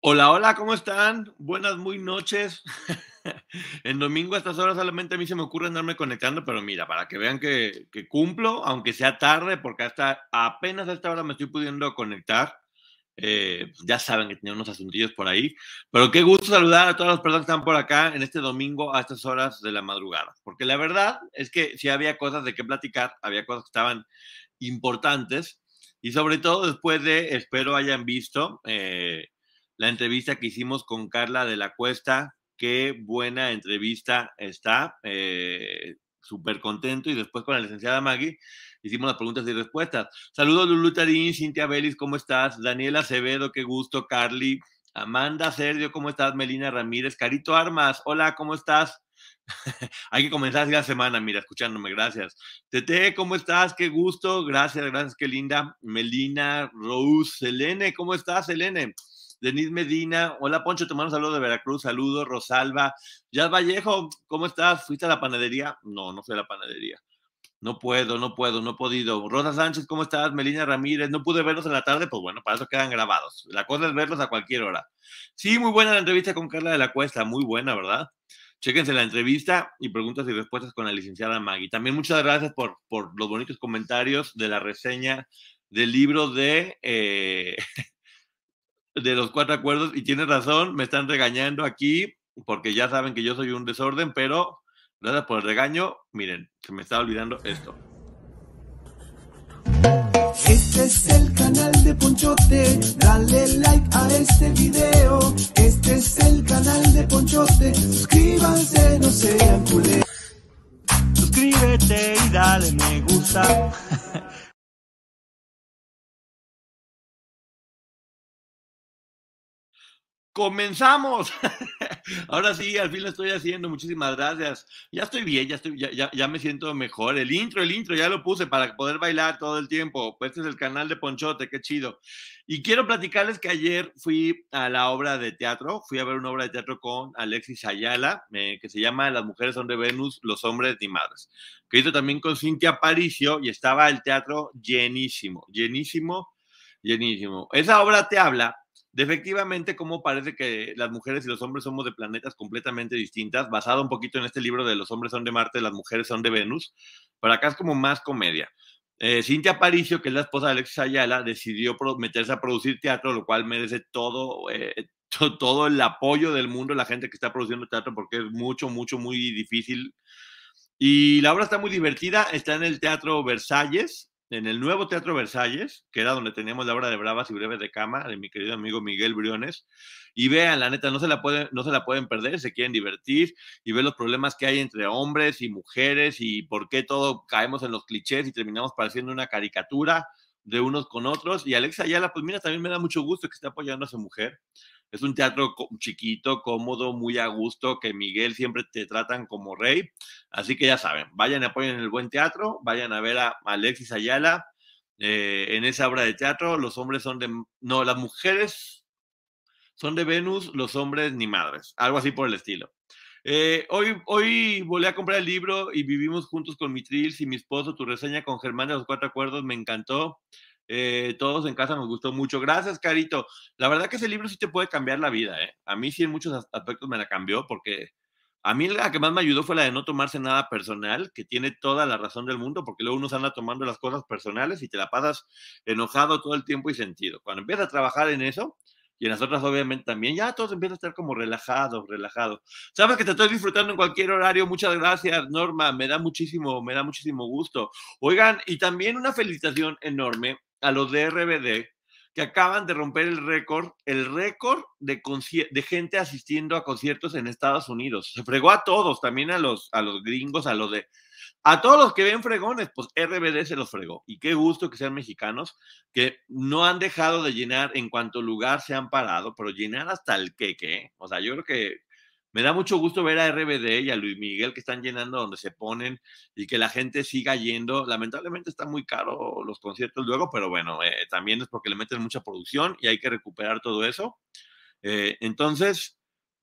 Hola, hola, ¿cómo están? Buenas, muy noches. en domingo a estas horas solamente a mí se me ocurre andarme conectando, pero mira, para que vean que, cumplo, aunque sea tarde, porque hasta apenas a esta hora me estoy pudiendo conectar. Eh, pues ya saben que tenía unos asuntillos por ahí, pero qué gusto saludar a todas las personas que están por acá en este domingo a estas horas de la madrugada, porque la verdad es que sí había cosas de qué platicar, había cosas que estaban importantes y sobre todo después de, espero hayan visto, eh, la entrevista que hicimos con Carla de la Cuesta. Qué buena entrevista está. Eh, Súper contento. Y después con la licenciada Maggie hicimos las preguntas y respuestas. Saludos, Lulu Tarín, Cintia Vélez, ¿cómo estás? Daniela Acevedo, qué gusto. Carly, Amanda Sergio, ¿cómo estás? Melina Ramírez, Carito Armas, hola, ¿cómo estás? Hay que comenzar así la semana, mira, escuchándome, gracias. Tete, ¿cómo estás? Qué gusto, gracias, gracias, qué linda. Melina, Rose, Selene, ¿cómo estás, Selene? Denise Medina, hola Poncho, te mando un saludo de Veracruz, saludos, Rosalba. Jazz Vallejo, ¿cómo estás? ¿Fuiste a la panadería? No, no fui a la panadería. No puedo, no puedo, no he podido. Rosa Sánchez, ¿cómo estás? Melina Ramírez, no pude verlos en la tarde, pues bueno, para eso quedan grabados. La cosa es verlos a cualquier hora. Sí, muy buena la entrevista con Carla de la Cuesta, muy buena, ¿verdad? Chéquense la entrevista y preguntas y respuestas con la licenciada Maggie. También muchas gracias por, los bonitos comentarios de la reseña del libro de eh, de los cuatro acuerdos y tienes razón, me están regañando aquí porque ya saben que yo soy un desorden, pero gracias por el regaño. Miren, se me está olvidando esto. Este es el canal de Ponchote, dale like a este video. Este es el canal de Ponchote, suscríbanse, no sean culés. Suscríbete y dale me gusta. comenzamos. Ahora sí, al fin lo estoy haciendo. Muchísimas gracias. Ya estoy bien, ya, estoy, ya, ya, me siento mejor. El intro, el intro, ya lo puse para poder bailar todo el tiempo. Pues este es el canal de Ponchote, qué chido. Y quiero platicarles que ayer fui a la obra de teatro, fui a ver una obra de teatro con Alexis Ayala, eh, que se llama Las mujeres son de Venus, los hombres ni madres. Que hizo también con Cintia Paricio y estaba el teatro llenísimo, llenísimo, llenísimo. Esa obra te habla de efectivamente cómo parece que las mujeres y los hombres somos de planetas completamente distintas, basado un poquito en este libro de Los hombres son de Marte, las mujeres son de Venus, pero acá es como más comedia. Eh, Cintia Aparicio, que es la esposa de Alexis Ayala, decidió meterse a producir teatro, lo cual merece todo, eh, todo el apoyo del mundo, la gente que está produciendo teatro, porque es mucho, mucho, muy difícil. Y la obra está muy divertida, está en el Teatro Versalles, en el nuevo Teatro Versalles, que era donde teníamos la obra de Bravas y Breves de Cama, de mi querido amigo Miguel Briones. Y vean, la neta, no se la pueden, no se la pueden perder, se quieren divertir y ver los problemas que hay entre hombres y mujeres y por qué todo caemos en los clichés y terminamos pareciendo una caricatura de unos con otros. Y Alexa Ayala, pues mira, también me da mucho gusto que esté apoyando a su mujer. Es un teatro chiquito, cómodo, muy a gusto, que Miguel siempre te tratan como rey. Así que ya saben, vayan y apoyen el buen teatro, vayan a ver a Alexis Ayala eh, en esa obra de teatro. Los hombres son de... No, las mujeres son de Venus, los hombres ni madres. Algo así por el estilo. Eh, hoy, hoy volví a comprar el libro y vivimos juntos con mi Trils y mi esposo. Tu reseña con Germán de los Cuatro Acuerdos me encantó. Eh, todos en casa nos gustó mucho. Gracias, Carito. La verdad que ese libro sí te puede cambiar la vida. ¿eh? A mí sí en muchos aspectos me la cambió porque A mí la que más me ayudó fue la de no tomarse nada personal, que tiene toda la razón del mundo, porque luego uno se anda tomando las cosas personales y te la pasas enojado todo el tiempo y sentido. Cuando empiezas a trabajar en eso, y en las otras obviamente también, ya todos empiezan a estar como relajados, relajados. Sabes que te estoy disfrutando en cualquier horario, muchas gracias Norma, me da muchísimo, me da muchísimo gusto. Oigan, y también una felicitación enorme a los de RBD, que acaban de romper el récord, el récord de, de, gente asistiendo a conciertos en Estados Unidos. Se fregó a todos, también a los, a los gringos, a los de... A todos los que ven fregones, pues RBD se los fregó. Y qué gusto que sean mexicanos, que no han dejado de llenar en cuanto lugar se han parado, pero llenar hasta el queque. ¿eh? O sea, yo creo que me da mucho gusto ver a RBD y a Luis Miguel que están llenando donde se ponen y que la gente siga yendo. Lamentablemente está muy caro los conciertos luego, pero bueno, eh, también es porque le meten mucha producción y hay que recuperar todo eso. Eh, entonces,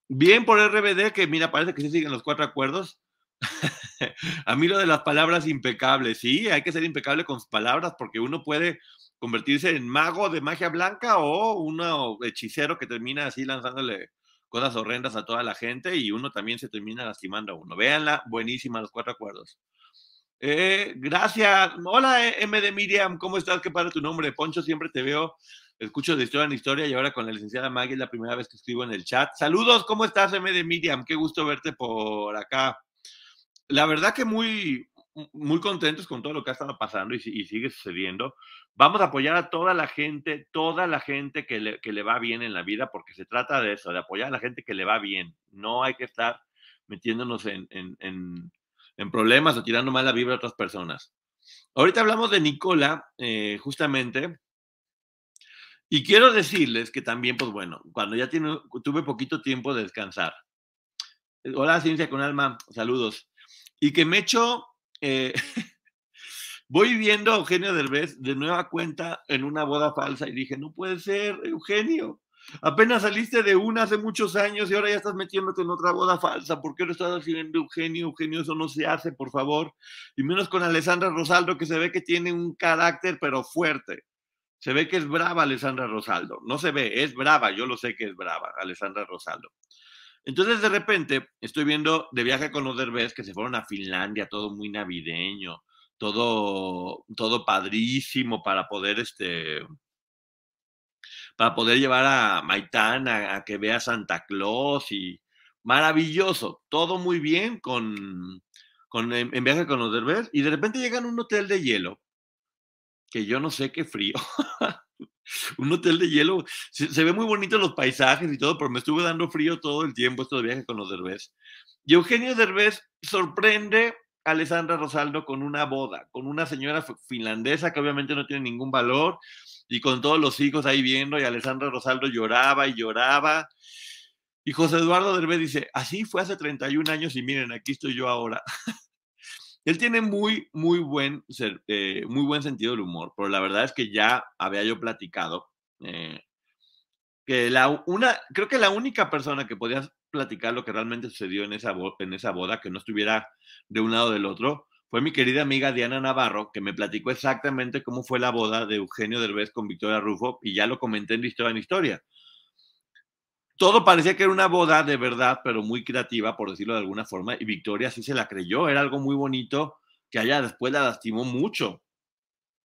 bien por RBD, que mira, parece que sí siguen los cuatro acuerdos. a mí lo de las palabras impecables, sí, hay que ser impecable con palabras porque uno puede convertirse en mago de magia blanca o un hechicero que termina así lanzándole cosas horrendas a toda la gente y uno también se termina lastimando a uno. Véanla, buenísima, los cuatro acuerdos. Eh, gracias. Hola, eh, M de Miriam, ¿cómo estás? Qué padre tu nombre. Poncho, siempre te veo, escucho de historia en historia y ahora con la licenciada Maggie es la primera vez que escribo en el chat. Saludos, ¿cómo estás, M de Miriam? Qué gusto verte por acá. La verdad que muy, muy contentos con todo lo que ha estado pasando y, sigue sucediendo. Vamos a apoyar a toda la gente, toda la gente que le, que le va bien en la vida, porque se trata de eso, de apoyar a la gente que le va bien. No hay que estar metiéndonos en, en, en, problemas o tirando mala vibra a otras personas. Ahorita hablamos de Nicola, eh, justamente, y quiero decirles que también, pues bueno, cuando ya tuve poquito tiempo de descansar. Hola, Ciencia con Alma, saludos. Y que me echo eh, Voy viendo a Eugenio Derbez de nueva cuenta en una boda falsa y dije, no puede ser, Eugenio. Apenas saliste de una hace muchos años y ahora ya estás metiéndote en otra boda falsa. ¿Por qué lo estás haciendo, Eugenio? Eugenio, eso no se hace, por favor. Y menos con Alessandra Rosaldo, que se ve que tiene un carácter, pero fuerte. Se ve que es brava Alessandra Rosaldo. No se ve, es brava. Yo lo sé que es brava, Alessandra Rosaldo. Entonces, de repente, estoy viendo de viaje con los Derbez que se fueron a Finlandia, todo muy navideño todo, todo padrísimo para poder, este, para poder llevar a Maitán a, que vea Santa Claus y maravilloso, todo muy bien con, con en, viaje con los derbés y de repente llegan a un hotel de hielo que yo no sé qué frío. un hotel de hielo. Se, ve muy bonito los paisajes y todo, pero me estuve dando frío todo el tiempo esto de viaje con los derbés. Y Eugenio Derbez sorprende Alessandra Rosaldo con una boda, con una señora finlandesa que obviamente no tiene ningún valor y con todos los hijos ahí viendo y Alessandra Rosaldo lloraba y lloraba. Y José Eduardo Derbez dice, así fue hace 31 años y miren, aquí estoy yo ahora. Él tiene muy, muy buen, eh, muy buen sentido del humor, pero la verdad es que ya había yo platicado eh, que la, una, creo que la única persona que podía platicar lo que realmente sucedió en esa, en esa boda, que no estuviera de un lado del otro, fue mi querida amiga Diana Navarro, que me platicó exactamente cómo fue la boda de Eugenio Derbez con Victoria Rufo, y ya lo comenté en Historia en Historia. Todo parecía que era una boda de verdad, pero muy creativa, por decirlo de alguna forma, y Victoria sí se la creyó, era algo muy bonito, que allá después la lastimó mucho.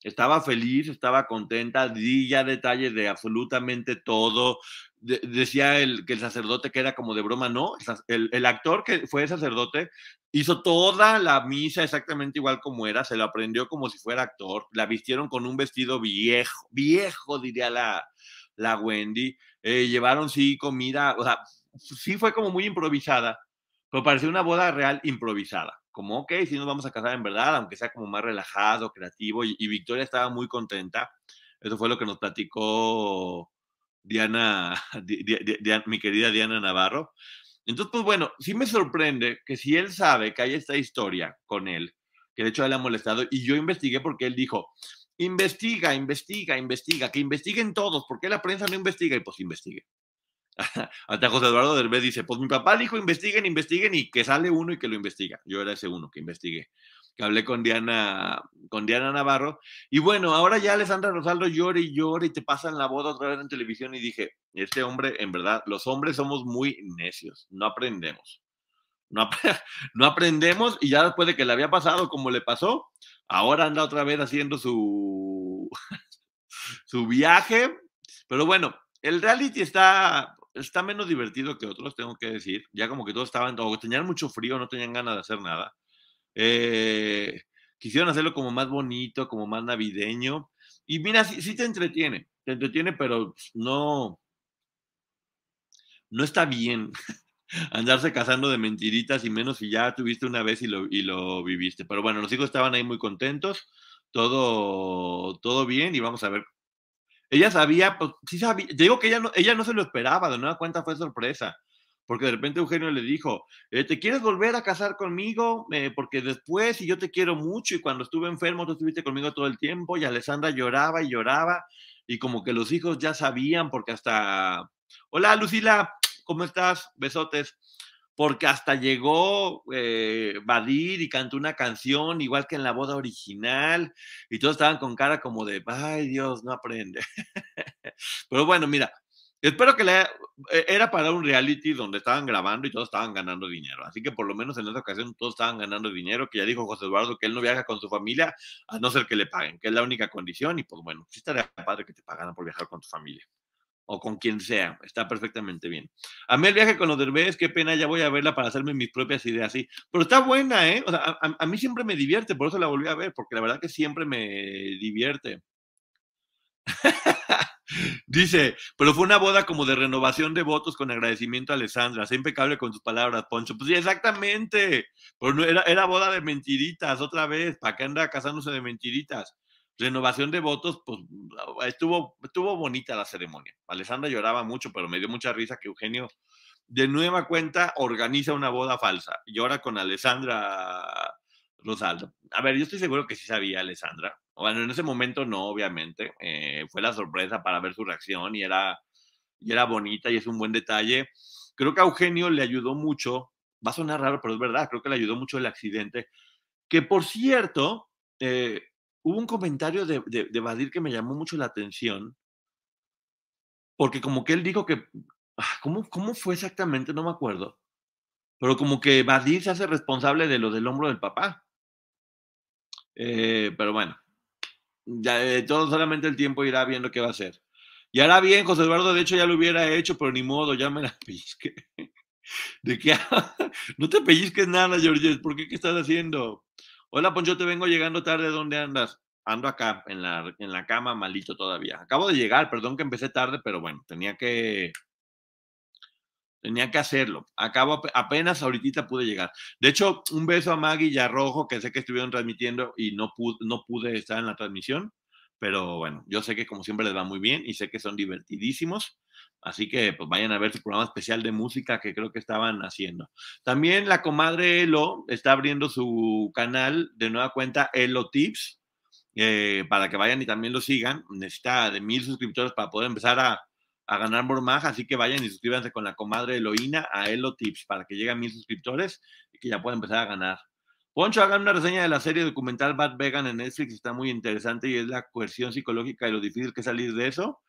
Estaba feliz, estaba contenta, di ya detalles de absolutamente todo. decía el, que el sacerdote que era como de broma, no, el, el, actor que fue sacerdote hizo toda la misa exactamente igual como era, se lo aprendió como si fuera actor, la vistieron con un vestido viejo, viejo diría la, la Wendy, eh, llevaron sí comida, o sea, sí fue como muy improvisada, pero parecía una boda real improvisada como, ok, si nos vamos a casar en verdad, aunque sea como más relajado, creativo, y, Victoria estaba muy contenta. Eso fue lo que nos platicó Diana, mi querida Diana Navarro. Entonces, pues bueno, sí me sorprende que si él sabe que hay esta historia con él, que de hecho él ha molestado, y yo investigué porque él dijo, investiga, investiga, investiga, que investiguen todos, ¿por qué la prensa no investiga? Y pues investigue. Hasta José Eduardo Derbez dice, pues mi papá dijo investiguen, investiguen y que sale uno y que lo investiga. Yo era ese uno que investigué. Que hablé con Diana, con Diana Navarro. Y bueno, ahora ya Alessandra Rosaldo llora y llora y te pasan la boda otra vez en televisión y dije, este hombre, en verdad, los hombres somos muy necios, no aprendemos. No, no aprendemos y ya después de que le había pasado como le pasó, ahora anda otra vez haciendo su, su viaje. Pero bueno, el reality está, está menos divertido que otros, tengo que decir. Ya como que todos estaban, o tenían mucho frío, no tenían ganas de hacer nada. Eh, quisieron hacerlo como más bonito, como más navideño. Y mira, sí, te entretiene, te entretiene, pero no, no está bien andarse casando de mentiritas y menos si ya tuviste una vez y lo, y lo viviste. Pero bueno, los hijos estaban ahí muy contentos, todo, todo bien y vamos a ver. Ella sabía, pues sí sabía, digo que ella no, ella no se lo esperaba, de nueva cuenta fue sorpresa porque de repente Eugenio le dijo, eh, ¿te quieres volver a casar conmigo? Eh, porque después, y yo te quiero mucho, y cuando estuve enfermo, tú estuviste conmigo todo el tiempo, y Alessandra lloraba y lloraba, y como que los hijos ya sabían, porque hasta, hola Lucila, ¿cómo estás? Besotes. Porque hasta llegó eh, Badir y cantó una canción, igual que en la boda original, y todos estaban con cara como de, ay Dios, no aprende. Pero bueno, mira, Espero que le, e, era para un reality donde estaban grabando y todos estaban ganando dinero. Así que por lo menos en esa ocasión todos estaban ganando dinero, que ya dijo José Eduardo que él no viaja con su familia a no ser que le paguen, que es la única condición. Y pues bueno, sí estaría padre que te pagaran por viajar con tu familia o con quien sea, está perfectamente bien. A mí el viaje con los derbés, qué pena, ya voy a verla para hacerme mis propias ideas, sí. Pero está buena, ¿eh? O sea, a, mí siempre me divierte, por eso la volví a ver, porque la verdad que siempre me divierte. Dice, pero fue una boda como de renovación de votos con agradecimiento a Alessandra. Sea impecable con tus palabras, Poncho. Pues sí, exactamente. Pero no, era, era boda de mentiritas, otra vez. ¿Para qué anda casándose de mentiritas? Renovación de votos, pues estuvo, estuvo bonita la ceremonia. Alessandra lloraba mucho, pero me dio mucha risa que Eugenio, de nueva cuenta, organiza una boda falsa. Llora con Alessandra Rosaldo. A ver, yo estoy seguro que sí sabía Alessandra. Bueno, en ese momento no, obviamente. Eh, fue la sorpresa para ver su reacción y era, y era bonita y es un buen detalle. Creo que a Eugenio le ayudó mucho, va a sonar raro, pero es verdad, creo que le ayudó mucho el accidente. Que por cierto, eh, hubo un comentario de, de, Badir que me llamó mucho la atención, porque como que él dijo que, ah, ¿cómo, ¿cómo fue exactamente? No me acuerdo. Pero como que Badir se hace responsable de lo del hombro del papá. Eh, pero bueno, ya eh, todo solamente el tiempo irá viendo qué va a hacer. Y hará bien, José Eduardo, de hecho ya lo hubiera hecho, pero ni modo, ya me la pellizque. ¿De qué? no te pellizques nada, Georges, ¿por qué? ¿Qué estás haciendo? Hola, Poncho, te vengo llegando tarde, ¿dónde andas? Ando acá, en la, en la cama, malito todavía. Acabo de llegar, perdón que empecé tarde, pero bueno, tenía que, Tenía que hacerlo. Acabo apenas ahorita pude llegar. De hecho, un beso a Maggie y a Rojo, que sé que estuvieron transmitiendo y no pude, no pude estar en la transmisión. Pero bueno, yo sé que como siempre les va muy bien y sé que son divertidísimos. Así que pues vayan a ver su programa especial de música que creo que estaban haciendo. También la comadre Elo está abriendo su canal de nueva cuenta Elo Tips eh, para que vayan y también lo sigan. Necesita de mil suscriptores para poder empezar a, a ganar por así que vayan y suscríbanse con la comadre Eloína a Elo Tips para que lleguen mil suscriptores y que ya puedan empezar a ganar. Poncho, hagan una reseña de la serie documental Bad Vegan en Netflix, está muy interesante y es la coerción psicológica y lo difícil que es salir de eso.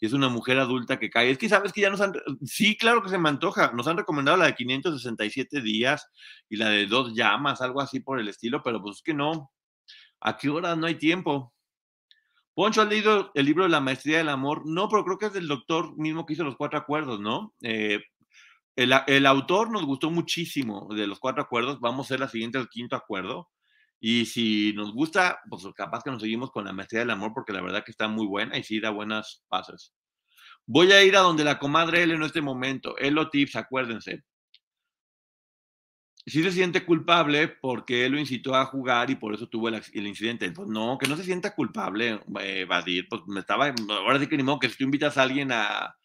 Y es una mujer adulta que cae. Es que sabes que ya nos han, sí, claro que se me antoja, nos han recomendado la de 567 días y la de dos llamas, algo así por el estilo, pero pues es que no, ¿a qué hora no hay tiempo? Poncho, ¿has leído el libro de la maestría del amor? No, pero creo que es del doctor mismo que hizo los cuatro acuerdos, ¿no? Eh, el, autor nos gustó muchísimo de los cuatro acuerdos. Vamos a hacer la siguiente, el quinto acuerdo. Y si nos gusta, pues capaz que nos seguimos con la maestría del amor, porque la verdad que está muy buena y sí da buenas pases. Voy a ir a donde la comadre él en este momento. Elo Tips, acuérdense sí se siente culpable porque él lo incitó a jugar y por eso tuvo el, incidente. Pues no, que no se sienta culpable, eh, Badir. Pues me estaba, ahora sí que ni modo que si tú invitas a alguien a,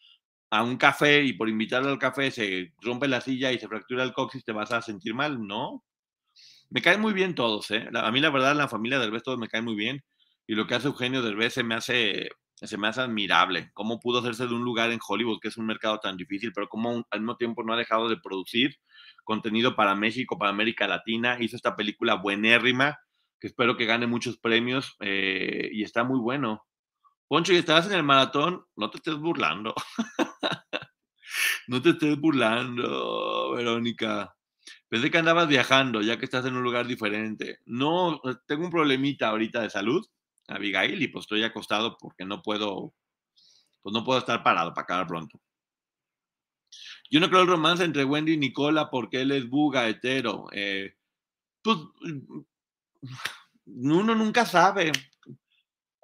a un café y por invitarle al café se rompe la silla y se fractura el coxis, te vas a sentir mal, ¿no? Me caen muy bien todos, ¿eh? a mí la verdad la familia Derbez todos me caen muy bien y lo que hace Eugenio Derbez se me hace se me hace admirable. Cómo pudo hacerse de un lugar en Hollywood, que es un mercado tan difícil, pero cómo al mismo tiempo no ha dejado de producir contenido para México, para América Latina. Hizo esta película buenérrima, que espero que gane muchos premios eh, y está muy bueno. Poncho, y estás en el maratón, no te estés burlando. no te estés burlando, Verónica. Pensé que andabas viajando, ya que estás en un lugar diferente. No, eh, tengo un problemita ahorita de salud, Abigail, y pues estoy acostado porque no puedo, pues no puedo estar parado para acabar pronto. Yo no creo el romance entre Wendy y Nicola porque él es buga, hetero. Eh, pues uno nunca sabe.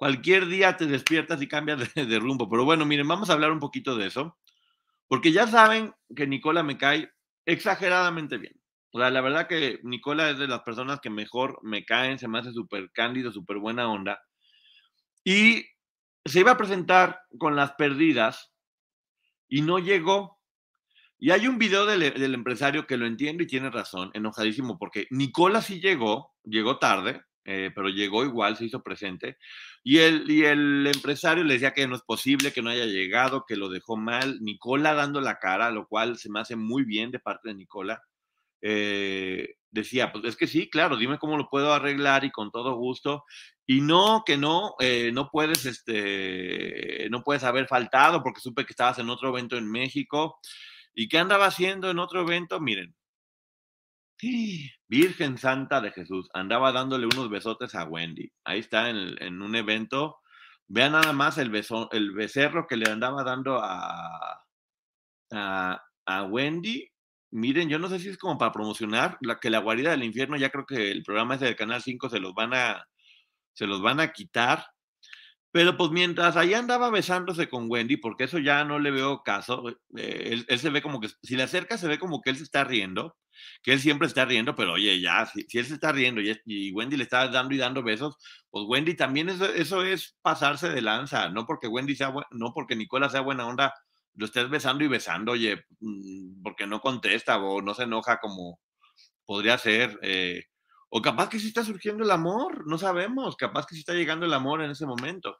Cualquier día te despiertas y cambias de, rumbo. Pero bueno, miren, vamos a hablar un poquito de eso. Porque ya saben que Nicola me cae exageradamente bien. O sea, la verdad que Nicola es de las personas que mejor me caen, se me hace súper cándido, súper buena onda. Y se iba a presentar con las perdidas y no llegó. Y hay un video del, del, empresario que lo entiende y tiene razón, enojadísimo, porque Nicola sí llegó, llegó tarde, eh, pero llegó igual, se hizo presente. Y el, y el empresario le decía que no es posible, que no haya llegado, que lo dejó mal. Nicola dando la cara, lo cual se me hace muy bien de parte de Nicola. Eh, decía, pues es que sí, claro, dime cómo lo puedo arreglar y con todo gusto. Y no, que no, eh, no puedes, este, no puedes haber faltado porque supe que estabas en otro evento en México. ¿Y qué andaba haciendo en otro evento? Miren, Virgen Santa de Jesús, andaba dándole unos besotes a Wendy. Ahí está en, en un evento. Vean nada más el, beso, el becerro que le andaba dando a, a, a, Wendy. Miren, yo no sé si es como para promocionar la, que la guarida del infierno, ya creo que el programa ese del Canal 5 se los van a, se los van a quitar. Pero pues mientras ahí andaba besándose con Wendy, porque eso ya no le veo caso, eh, él, él, se ve como que, si le acerca, se ve como que él se está riendo, que él siempre está riendo, pero oye, ya, si, si él se está riendo y, y, Wendy le está dando y dando besos, pues Wendy también eso, eso es pasarse de lanza, no porque Wendy sea, no porque Nicola sea buena onda, lo estés besando y besando, oye, mm, porque no contesta o no se enoja como podría ser. Eh, o capaz que sí está surgiendo el amor, no sabemos, capaz que sí está llegando el amor en ese momento.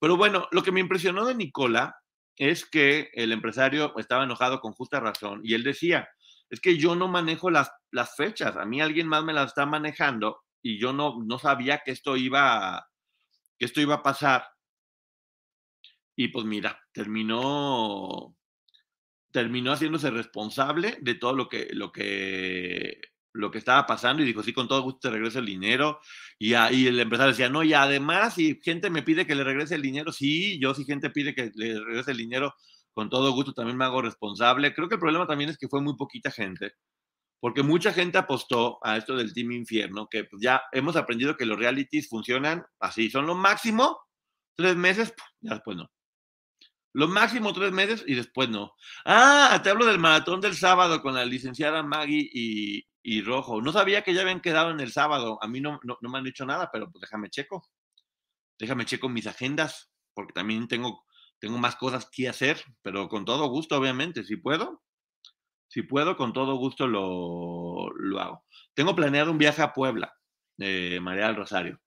Pero bueno, lo que me impresionó de Nicola es que el empresario estaba enojado con justa razón y él decía, es que yo no manejo las, las fechas, a mí alguien más me las está manejando y yo no, no sabía que esto iba esto iba a pasar. Y pues mira, terminó terminó haciéndose responsable de todo lo que lo que lo que estaba pasando y dijo, sí, con todo gusto te regreso el dinero. Y, y, el empresario decía, no, y además, si gente me pide que le regrese el dinero, sí, yo si gente pide que le regrese el dinero, con todo gusto también me hago responsable. Creo que el problema también es que fue muy poquita gente, porque mucha gente apostó a esto del Team Infierno, que pues ya hemos aprendido que los realities funcionan así, son lo máximo tres meses, ya después no. Lo máximo tres meses y después no. Ah, te hablo del maratón del sábado con la licenciada Maggie y, y Rojo. No sabía que ya habían quedado en el sábado. A mí no, no, no, me han dicho nada, pero pues déjame checo. Déjame checo mis agendas, porque también tengo, tengo más cosas que hacer, pero con todo gusto, obviamente, si puedo. Si puedo, con todo gusto lo, lo hago. Tengo planeado un viaje a Puebla, eh, María del Rosario.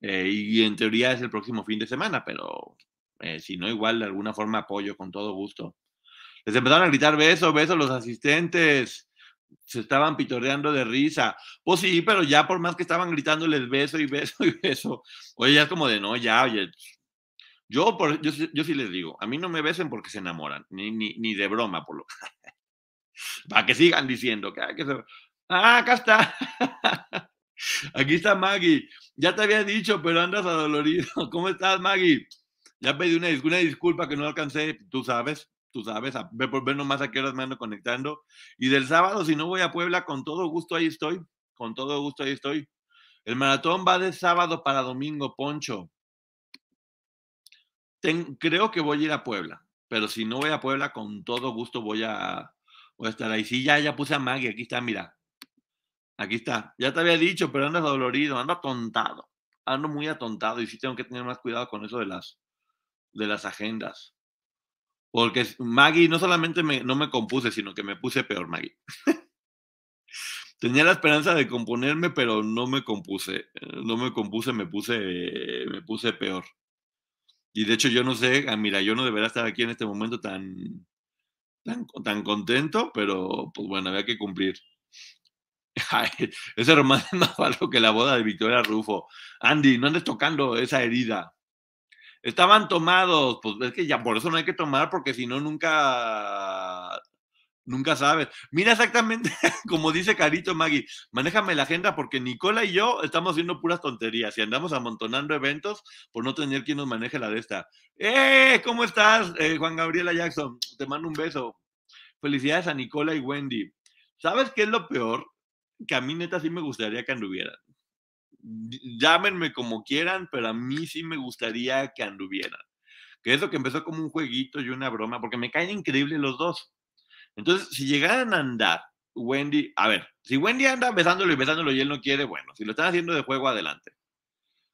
Eh, y en teoría es el próximo fin de semana, pero eh, si no, igual de alguna forma apoyo con todo gusto. Les empezaron a gritar beso, beso los asistentes se estaban pitorreando de risa. Pues sí, pero ya por más que estaban gritándoles beso y beso y beso, oye, ya es como de no, ya, oye. Yo, por, yo, yo sí les digo, a mí no me besen porque se enamoran, ni, ni, ni de broma, por lo Para que sigan diciendo que, que se... Ah, acá está. Aquí está Maggie. Ya te había dicho, pero andas adolorido. ¿Cómo estás, Maggie? Ya pedí una, una disculpa que no alcancé, tú sabes tú sabes, a ver por nomás a qué horas me ando conectando. Y del sábado, si no voy a Puebla, con todo gusto ahí estoy, con todo gusto ahí estoy. El maratón va de sábado para domingo, Poncho. Creo que voy a ir a Puebla, pero si no voy a Puebla, con todo gusto voy a, estar ahí. Sí, ya, ya puse a Maggie, aquí está, mira. Aquí está. Ya te había dicho, pero ando dolorido, ando atontado. Ando muy atontado y sí tengo que tener más cuidado con eso de las, de las agendas. Porque Maggie no solamente me, no me compuse, sino que me puse peor, Maggie. Tenía la esperanza de componerme, pero no me compuse. No me compuse, me puse, me puse peor. Y de hecho yo no sé, ah, mira, yo no debería estar aquí en este momento tan, tan, tan contento, pero pues bueno, había que cumplir. Ay, ese romance es más malo que la boda de Victoria Rufo. Andy, no andes tocando esa herida. Estaban tomados, pues es que ya por eso no hay que tomar, porque si no, nunca, Nunca sabes. Mira exactamente como dice Carito Maggie, manéjame la agenda porque Nicola y yo estamos haciendo puras tonterías y andamos amontonando eventos por no tener quien nos maneje la de esta. ¡Eh! ¿Cómo estás, eh, Juan Gabriela Jackson? Te mando un beso. Felicidades a Nicola y Wendy. ¿Sabes qué es lo peor? Que a mí neta sí me gustaría que anduvieran. Llámenme como quieran, pero a mí sí me gustaría que anduvieran. Que eso que empezó como un jueguito y una broma, porque me caen increíbles los dos entonces, si llegaran a andar, Wendy, a ver, si Wendy anda besándolo y besándolo y él no quiere, bueno, si lo están haciendo de juego, adelante.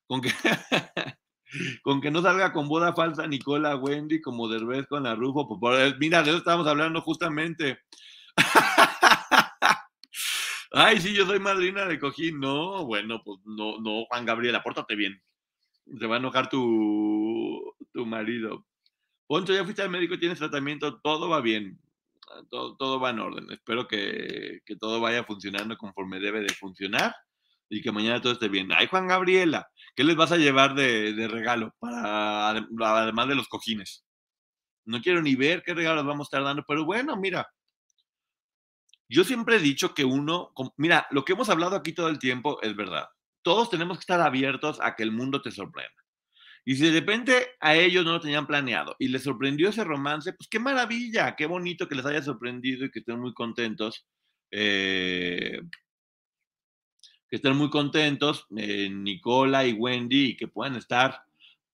Con que, con que no salga con boda falsa Nicola Wendy como Derbez con la Rufo. Pues, mira, de eso estábamos hablando justamente. Ay, sí, yo soy madrina de cojín. No, bueno, pues no, no, Juan Gabriel, apórtate bien. Se va a enojar tu, tu marido. Poncho, ya fuiste al médico, tienes tratamiento, todo va bien todo, va en orden. Espero que, todo vaya funcionando conforme debe de funcionar y que mañana todo esté bien. Ay, Juan Gabriela, ¿qué les vas a llevar de, regalo para además de los cojines? No quiero ni ver qué regalos vamos a estar dando, pero bueno, mira. Yo siempre he dicho que uno, mira, lo que hemos hablado aquí todo el tiempo es verdad. Todos tenemos que estar abiertos a que el mundo te sorprenda. Y si de repente a ellos no lo tenían planeado y les sorprendió ese romance, pues qué maravilla, qué bonito que les haya sorprendido y que estén muy contentos. Eh, que estén muy contentos, eh, Nicola y Wendy, y que puedan estar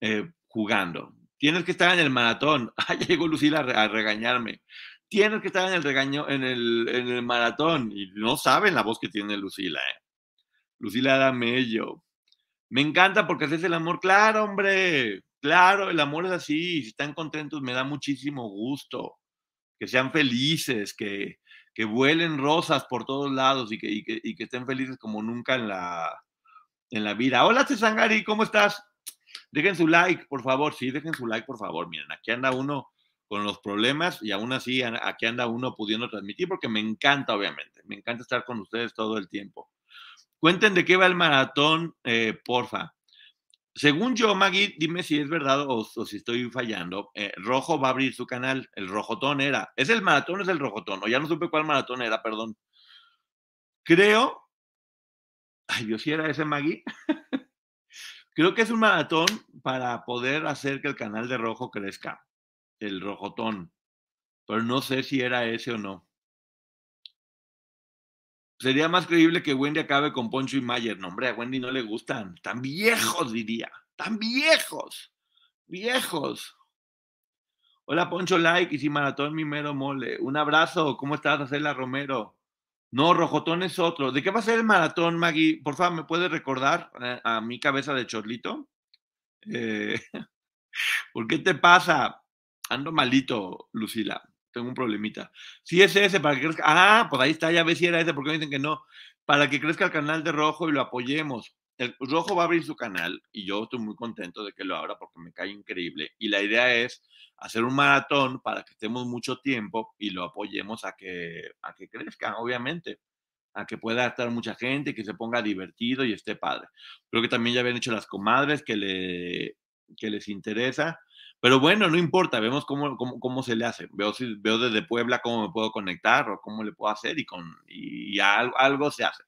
eh, jugando. Tienes que estar en el maratón. Ay, llegó Lucila a, regañarme. Tienes que estar en el regaño, en el, en el maratón. Y no saben la voz que tiene Lucila, ¿eh? Lucila da mello. Me encanta porque haces el amor. Claro, hombre. Claro, el amor es así. Si están contentos, me da muchísimo gusto. Que sean felices, que, que vuelen rosas por todos lados y que, y que, y que estén felices como nunca en la, en la vida. Hola, Tesangari, ¿cómo estás? Dejen su like, por favor. Sí, dejen su like, por favor. Miren, aquí anda uno con los problemas y aún así aquí anda uno pudiendo transmitir porque me encanta, obviamente. Me encanta estar con ustedes todo el tiempo. Cuenten de qué va el maratón, eh, porfa. Según yo, Maggie, dime si es verdad o, si estoy fallando. Eh, Rojo va a abrir su canal. El Rojotón era. ¿Es el maratón o es el Rojotón? O ya no supe cuál maratón era, perdón. Creo. Ay, Dios, si era ese Maggie. Creo que es un maratón para poder hacer que el canal de Rojo crezca. El Rojotón. Pero no sé si era ese o no. Sería más creíble que Wendy acabe con Poncho y Mayer. No, hombre, a Wendy no le gustan. Tan viejos, diría. Tan viejos. Viejos. Hola, Poncho Like y si Maratón mi mero mole. Un abrazo. ¿Cómo estás, Acela Romero? No, Rojotón es otro. ¿De qué va a ser el maratón, Maggie? Por favor, ¿me puedes recordar eh, a, mi cabeza de chorlito? Eh, ¿Por qué te pasa? Ando malito, Lucila tengo un problemita. Si es ese, para que crezca. Ah, pues ahí está, ya ves si era ese, porque me dicen que no. Para que crezca el canal de Rojo y lo apoyemos. El Rojo va a abrir su canal y yo estoy muy contento de que lo abra porque me cae increíble. Y la idea es hacer un maratón para que estemos mucho tiempo y lo apoyemos a que, a que crezca, obviamente. A que pueda estar mucha gente, que se ponga divertido y esté padre. Creo que también ya habían hecho las comadres que, le, que les interesa pero bueno, no importa, vemos cómo, cómo, se le hace. Veo, si, veo desde Puebla cómo me puedo conectar o cómo le puedo hacer y, con, y, algo, algo, se hace.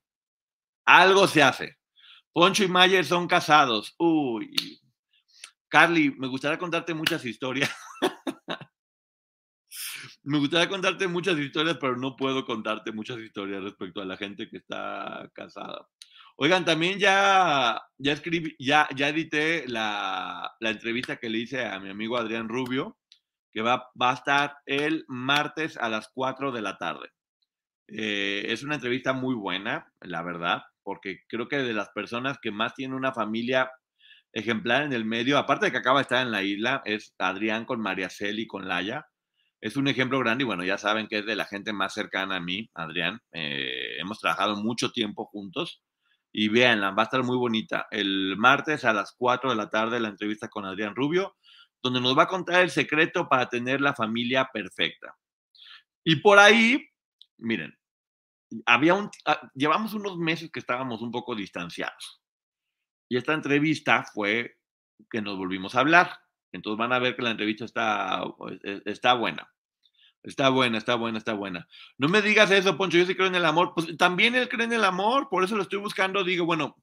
Algo se hace. Poncho y Mayer son casados. Uy. Carly, me gustaría contarte muchas historias. me gustaría contarte muchas historias, pero no puedo contarte muchas historias respecto a la gente que está casada. Oigan, también ya, ya escribí, ya, ya edité la, entrevista que le hice a mi amigo Adrián Rubio, que va, va a estar el martes a las 4 de la tarde. Eh, es una entrevista muy buena, la verdad, porque creo que de las personas que más tienen una familia ejemplar en el medio, aparte de que acaba de estar en la isla, es Adrián con María Celi, con Laya. Es un ejemplo grande y bueno, ya saben que es de la gente más cercana a mí, Adrián. Eh, hemos trabajado mucho tiempo juntos y véanla, va a estar muy bonita. El martes a las 4 de la tarde la entrevista con Adrián Rubio, donde nos va a contar el secreto para tener la familia perfecta. Y por ahí, miren, había un, ah, llevamos unos meses que estábamos un poco distanciados. Y esta entrevista fue que nos volvimos a hablar. Entonces van a ver que la entrevista está, pues, e, está buena. Está buena, está buena, está buena. No me digas eso, Poncho, yo sí creo en el amor. Pues también él cree en el amor, por eso lo estoy buscando. Digo, bueno,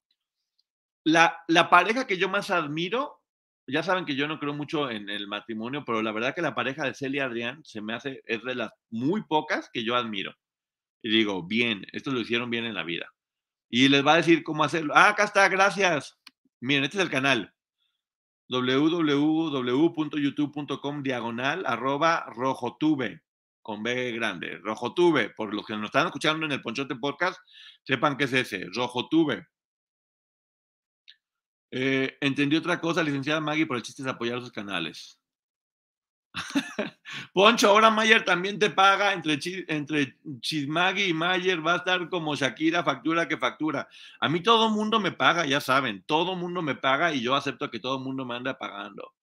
la, la pareja que yo más admiro, ya saben que yo no creo mucho en el matrimonio, pero la verdad que la pareja de Celia Adrián se me hace, es de las muy pocas que yo admiro. Y digo, bien, esto lo hicieron bien en la vida. Y les va a decir cómo hacerlo. Ah, acá está, gracias. Miren, este es el canal www.youtube.com diagonal arroba rojotube con B grande, rojotube, por los que nos están escuchando en el Ponchote Podcast, sepan qué es ese, rojotube. Eh, entendí otra cosa, licenciada Maggie, por el chiste de apoyar sus canales. Poncho, ahora Mayer también te paga entre, entre Chismagui y Mayer, va a estar como Shakira, factura que factura. A mí todo mundo me paga, ya saben, todo mundo me paga y yo acepto que todo mundo me anda pagando.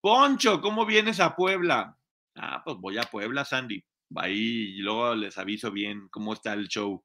Poncho, ¿cómo vienes a Puebla? Ah, pues voy a Puebla, Sandy. Ahí y luego les aviso bien cómo está el show.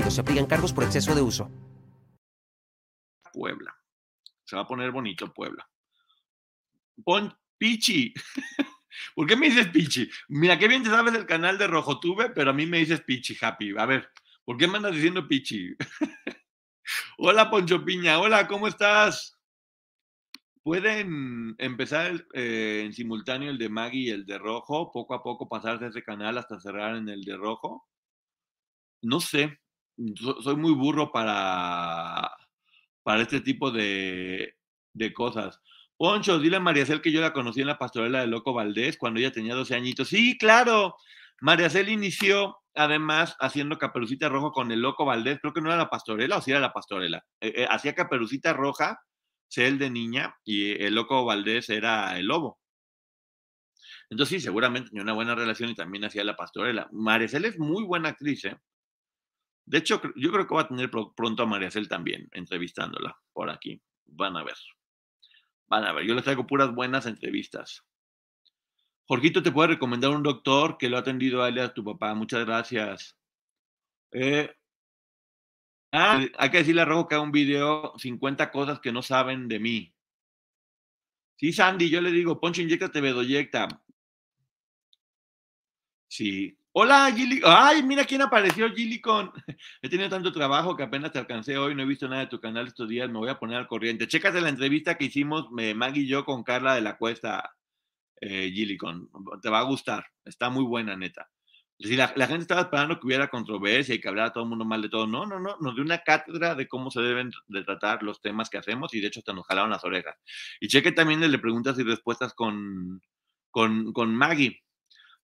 Se aplican cargos por exceso de uso. Puebla. Se va a poner bonito Puebla. Pon Pichi. ¿Por qué me dices Pichi? Mira, qué bien te sabes el canal de Rojotube, pero a mí me dices Pichi, Happy. A ver, ¿por qué me andas diciendo Pichi? Hola, Poncho Piña. Hola, ¿cómo estás? Pueden empezar eh, en simultáneo el de Maggie y el de Rojo, poco a poco pasarse ese canal hasta cerrar en el de Rojo. No sé, soy muy burro para, para este tipo de, de cosas. Poncho, dile a Mariacel que yo la conocí en la pastorela de Loco Valdés cuando ella tenía 12 añitos. Sí, claro. Mariacel inició además haciendo Caperucita Rojo con el Loco Valdés. Creo que no era la pastorela o sí era la pastorela. Eh, eh, hacía Caperucita Roja, él de niña, y el Loco Valdés era el lobo. Entonces sí, seguramente tenía una buena relación y también hacía la pastorela. Mariacel es muy buena actriz, ¿eh? De hecho, yo creo que va a tener pronto a María Cel también, entrevistándola por aquí. Van a ver. Van a ver. Yo les traigo puras buenas entrevistas. Jorgito te puede recomendar un doctor que lo ha atendido a él a tu papá. Muchas gracias. Eh, ah, hay que decirle a Rojo que haga un video 50 cosas que no saben de mí. Sí, Sandy, yo le digo, Poncho, inyectate Bedoyecta. Sí, Hola, Gilly. Ay, mira quién apareció, Gillicon. He tenido tanto trabajo que apenas te alcancé hoy. No he visto nada de tu canal estos días. Me voy a poner al corriente. Chécate la entrevista que hicimos Maggie y yo con Carla de la Cuesta, eh, Gillicon. Te va a gustar. Está muy buena, neta. Si la, gente estaba esperando que hubiera controversia y que hablara todo el mundo mal de todo. No, no, no. Nos dio una cátedra de cómo se deben de tratar los temas que hacemos y de hecho hasta nos jalaron las orejas. Y cheque también de preguntas y respuestas con, con, con Maggie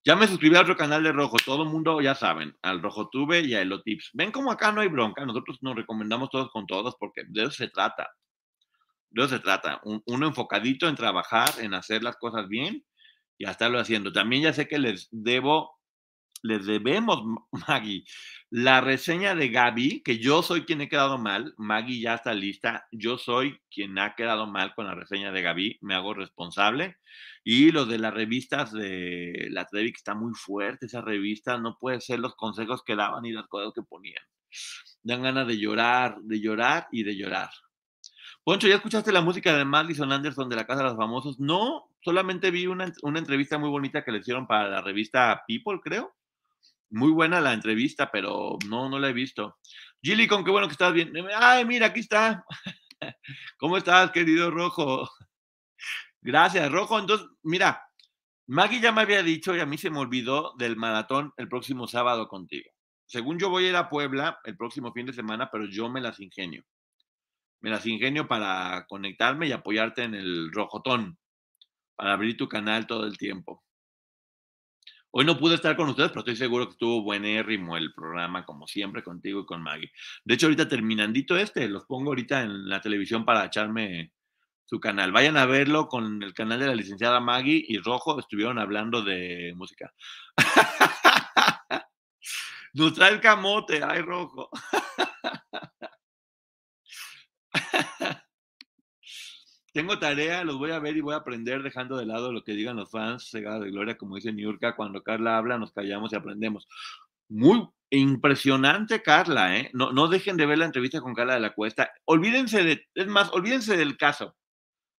ya me suscribí a otro canal de Rojo, todo el mundo ya saben, al Rojo Tube y a Elotips. Ven como acá no hay bronca, nosotros nos recomendamos todos con todos porque de eso se trata. De eso se trata, uno enfocadito en trabajar, en hacer las cosas bien y a estarlo haciendo. También ya sé que les debo, les debemos, Maggie, la reseña de Gaby, que yo soy quien he quedado mal, Maggie ya está lista, yo soy quien ha quedado mal con la reseña de Gaby, me hago responsable y lo de las revistas de la Trevi, que está muy fuerte esa revista, no puede ser los consejos que daban y las cosas que ponían. Dan ganas de llorar, de llorar y de llorar. Poncho, ¿ya escuchaste la música de Madison Anderson de la Casa de los Famosos? No, solamente vi una, una entrevista muy bonita que le hicieron para la revista People, creo. Muy buena la entrevista, pero no, no la he visto. Gilly, con qué bueno que estás bien. Ay, mira, aquí está. ¿Cómo estás, querido Rojo? Gracias, Rojo. Entonces, mira, Maggie ya me había dicho y a mí se me olvidó del maratón el próximo sábado contigo. Según yo voy a ir a Puebla el próximo fin de semana, pero yo me las ingenio. Me las ingenio para conectarme y apoyarte en el rojotón, para abrir tu canal todo el tiempo. Hoy no pude estar con ustedes, pero estoy seguro que estuvo buenérrimo el programa, como siempre, contigo y con Maggie. De hecho, ahorita terminandito este, los pongo ahorita en la televisión para echarme su canal. Vayan a verlo con el canal de la licenciada Maggie y Rojo. Estuvieron hablando de música. Nos trae el camote, ay, Rojo. Tengo tarea, los voy a ver y voy a aprender dejando de lado lo que digan los fans, cegada de gloria, como dice Niurka, cuando Carla habla nos callamos y aprendemos. Muy impresionante, Carla, ¿eh? No, no dejen de ver la entrevista con Carla de la Cuesta. Olvídense de, es más, olvídense del caso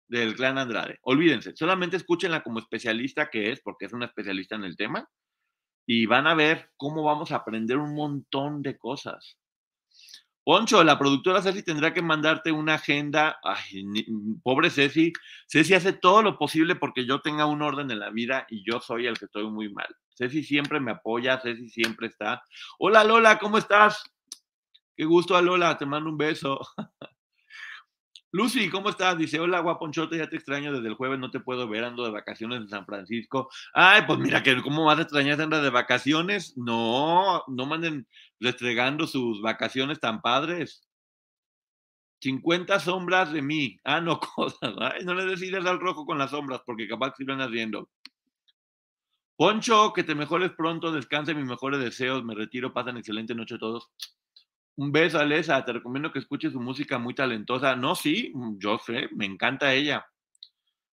del clan Andrade. Olvídense, solamente escúchenla como especialista que es, porque es una especialista en el tema, y van a ver cómo vamos a aprender un montón de cosas. Poncho, la productora Ceci tendrá que mandarte una agenda. Ay, pobre Ceci. Ceci hace todo lo posible porque yo tenga un orden en la vida y yo soy el que estoy muy mal. Ceci siempre me apoya, Ceci siempre está. Hola Lola, ¿cómo estás? Qué gusto, Lola, te mando un beso. Lucy, ¿cómo estás? Dice, hola, guaponchote, ya te extraño desde el jueves, no te puedo ver, ando de vacaciones en San Francisco. Ay, pues mira, que ¿cómo vas a extrañar andar de vacaciones? No, no manden restregando sus vacaciones tan padres. 50 sombras de mí. Ah, no, cosas. Ay, no le decides al rojo con las sombras, porque capaz que van haciendo. Poncho, que te mejores pronto, descanse mis mejores deseos, me retiro, pasan excelente noche a todos. Un beso, Alesa. Te recomiendo que escuches su música muy talentosa. No, sí, mm, yo sé, me encanta ella.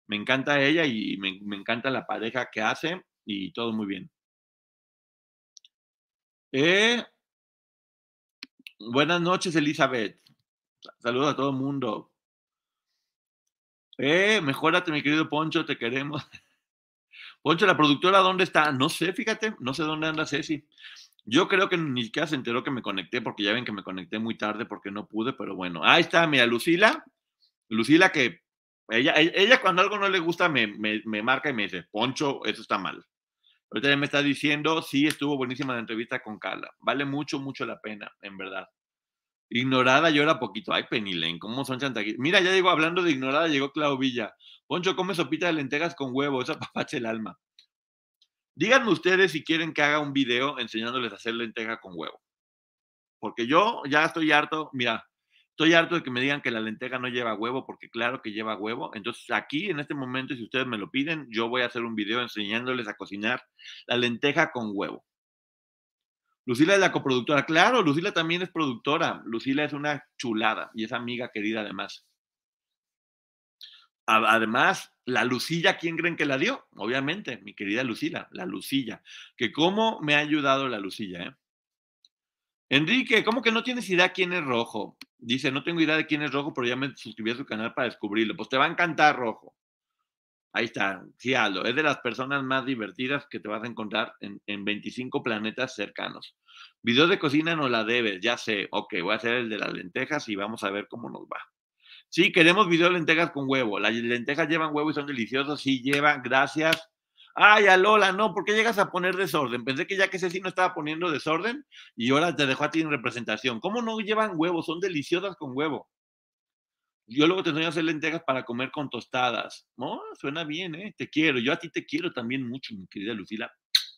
Me encanta ella y me, encanta la pareja que hace y todo muy bien. Eh, buenas noches, Elizabeth. Saludos a todo el mundo. Eh, mejórate, mi querido Poncho, te queremos. Poncho, la productora, ¿dónde está? No sé, fíjate, no sé dónde anda Ceci. Yo creo que ni siquiera se enteró que me conecté, porque ya ven que me conecté muy tarde porque no pude, pero bueno. Ahí está, mira, Lucila. Lucila que ella, e, ella cuando algo no le gusta me, me, marca y me dice, Poncho, eso está mal. Ahorita ya me está diciendo, sí, estuvo buenísima la entrevista con Carla. Vale mucho, mucho la pena, en verdad. Ignorada llora poquito. Ay, Penilén, ¿cómo son chantaquillos? Mira, ya digo, hablando de ignorada, llegó Clau Villa. Poncho come sopita de lentejas con huevo, esa papache el alma. Díganme ustedes si quieren que haga un video enseñándoles a hacer lenteja con huevo. Porque yo ya estoy harto, mira, estoy harto de que me digan que la lenteja no lleva huevo, porque claro que lleva huevo. Entonces aquí, en este momento, si ustedes me lo piden, yo voy a hacer un video enseñándoles a cocinar la lenteja con huevo. Lucila es la coproductora. Claro, Lucila también es productora. Lucila es una chulada y es amiga querida además. Además, la Lucilla, ¿quién creen que la dio? Obviamente, mi querida Lucila, la Lucilla. Que cómo me ha ayudado la Lucilla, ¿eh? Enrique, ¿cómo que no tienes idea quién es Rojo? Dice, no tengo idea de quién es Rojo, pero ya me suscribí a su canal para descubrirlo. Pues te va a encantar Rojo. Ahí está, sí, Aldo. Es de las personas más divertidas que te vas a encontrar en, en 25 planetas cercanos. Video de cocina no la debes, ya sé. Ok, voy a hacer el de las lentejas y vamos a ver cómo nos va. Sí, queremos video de lentejas con huevo. Las lentejas llevan huevo y son deliciosas. Sí, llevan, gracias. Ay, a Lola, no, ¿por qué llegas a poner desorden? Pensé que ya que Ceci no estaba poniendo desorden y ahora te dejó a ti en representación. ¿Cómo no llevan huevo? Son deliciosas con huevo. Yo luego te enseño a hacer lentejas para comer con tostadas. No, suena bien, ¿eh? Te quiero. Yo a ti te quiero también mucho, mi querida Lucila.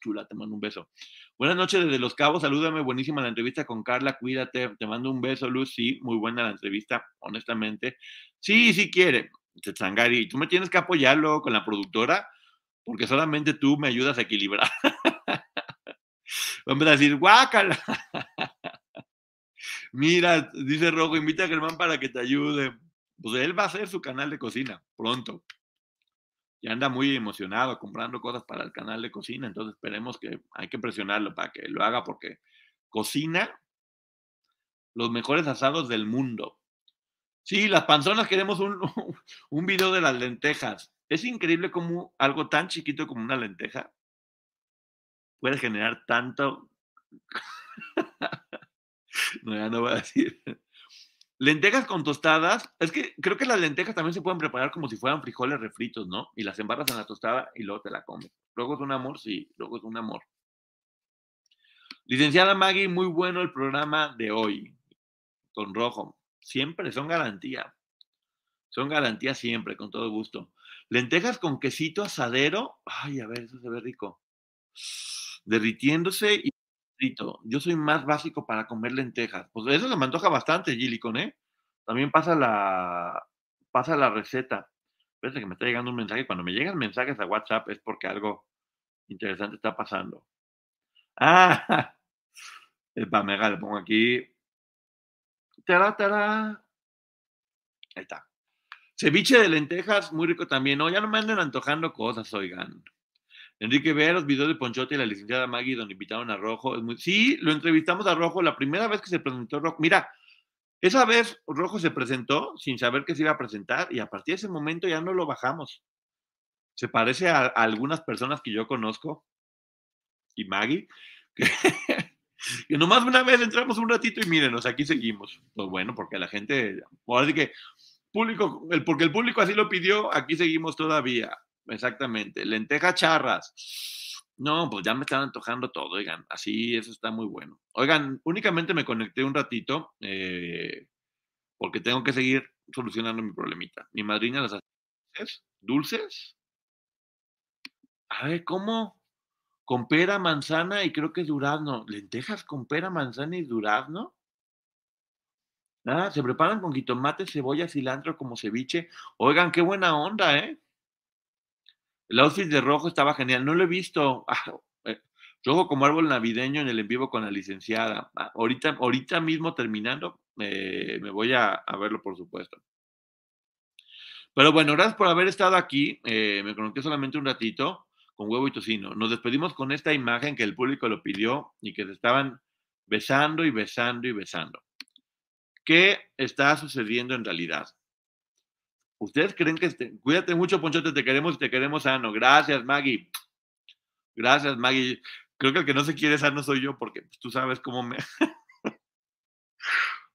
Chula, te mando un beso. Buenas noches desde Los Cabos, salúdame, buenísima la entrevista con Carla, cuídate, te mando un beso, Luz, sí, muy buena la entrevista, honestamente. Sí, sí quiere, Tsangari, tú me tienes que apoyarlo con la productora, porque solamente tú me ayudas a equilibrar. Vamos a decir, guácala. Mira, dice Rojo, invita a Germán para que te ayude. Pues él va a hacer su canal de cocina pronto y anda muy emocionado comprando cosas para el canal de cocina, entonces esperemos que hay que presionarlo para que lo haga porque cocina los mejores asados del mundo. Sí, las panzonas queremos un, un video de las lentejas. Es increíble cómo algo tan chiquito como una lenteja puede generar tanto... no, ya no voy a decir. Lentejas con tostadas. Es que creo que las lentejas también se pueden preparar como si fueran frijoles refritos, ¿no? Y las embarras en la tostada y luego te la comes. Luego es un amor, sí, luego es un amor. Licenciada Maggie, muy bueno el programa de hoy. Con rojo. Siempre son garantía. Son garantía siempre, con todo gusto. Lentejas con quesito asadero. Ay, a ver, eso se ve rico. Derritiéndose y yo soy más básico para comer lentejas. Pues eso se me antoja bastante, Gillicon, ¿eh? También pasa la, pasa la receta. Parece que me está llegando un mensaje. Cuando me llegan mensajes a WhatsApp es porque algo interesante está pasando. Ah, el Pamega, le pongo aquí. Tará, tará. Ahí está. Ceviche de lentejas, muy rico también. No, ya no me anden antojando cosas, oigan. Enrique vea los videos de Ponchote y la licenciada Maggie donde invitaron a Rojo. Sí, lo entrevistamos a Rojo la primera vez que se presentó Rojo. Mira, esa vez Rojo se presentó sin saber que se iba a presentar y a partir de ese momento ya no lo bajamos. Se parece a, algunas personas que yo conozco y Maggie, que, nomás una vez entramos un ratito y mírenos, aquí seguimos. Pues bueno, porque la gente, ahora sí que público, porque el público así lo pidió, aquí seguimos todavía. Exactamente. Lenteja charras. No, pues ya me están antojando todo, oigan, así eso está muy bueno. Oigan, únicamente me conecté un ratito eh, porque tengo que seguir solucionando mi problemita. Mi madrina las hace dulces. A ver, ¿cómo? Con pera, manzana y creo que durazno. ¿Lentejas con pera, manzana y durazno? Ah, se preparan con jitomate, cebolla, cilantro como ceviche. Oigan, qué buena onda, ¿eh? El outfit de rojo estaba genial. No lo he visto. Ah, eh, rojo como árbol navideño en el en vivo con la licenciada. Ah, ahorita, ahorita mismo terminando, eh, me voy a, verlo, por supuesto. Pero bueno, gracias por haber estado aquí. Eh, me conecté solamente un ratito con huevo y tocino. Nos despedimos con esta imagen que el público lo pidió y que se estaban besando y besando y besando. ¿Qué está sucediendo en realidad? ¿Ustedes creen que este, cuídate mucho, Ponchote, te queremos te queremos sano? Gracias, Maggie. Gracias, Maggie. Creo que el que no se quiere sano soy yo, porque tú sabes cómo me.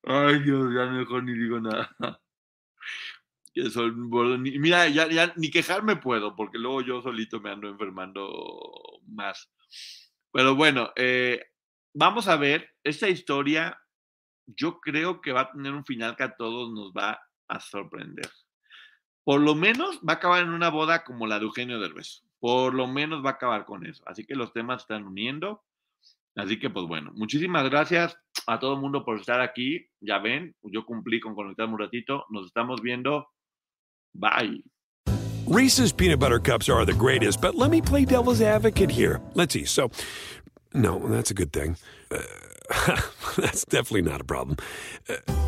Ay, Dios, ya mejor ni digo nada. Mira, ya, ya ni quejarme puedo, porque luego yo solito me ando enfermando más. Pero bueno, eh, vamos a ver, esta historia yo creo que va a tener un final que a todos nos va a sorprender por lo menos va a acabar en una boda como la de Eugenio Derbez. Por lo menos va a acabar con eso. Así que los temas están uniendo. Así que, pues bueno, muchísimas gracias a todo el mundo por estar aquí. Ya ven, yo cumplí con conectarme un ratito. Nos estamos viendo. Bye. Reese's peanut butter cups are the greatest, but let me play devil's advocate here. Let's see. So, no, that's a good thing. Uh, that's definitely not a problem. Uh,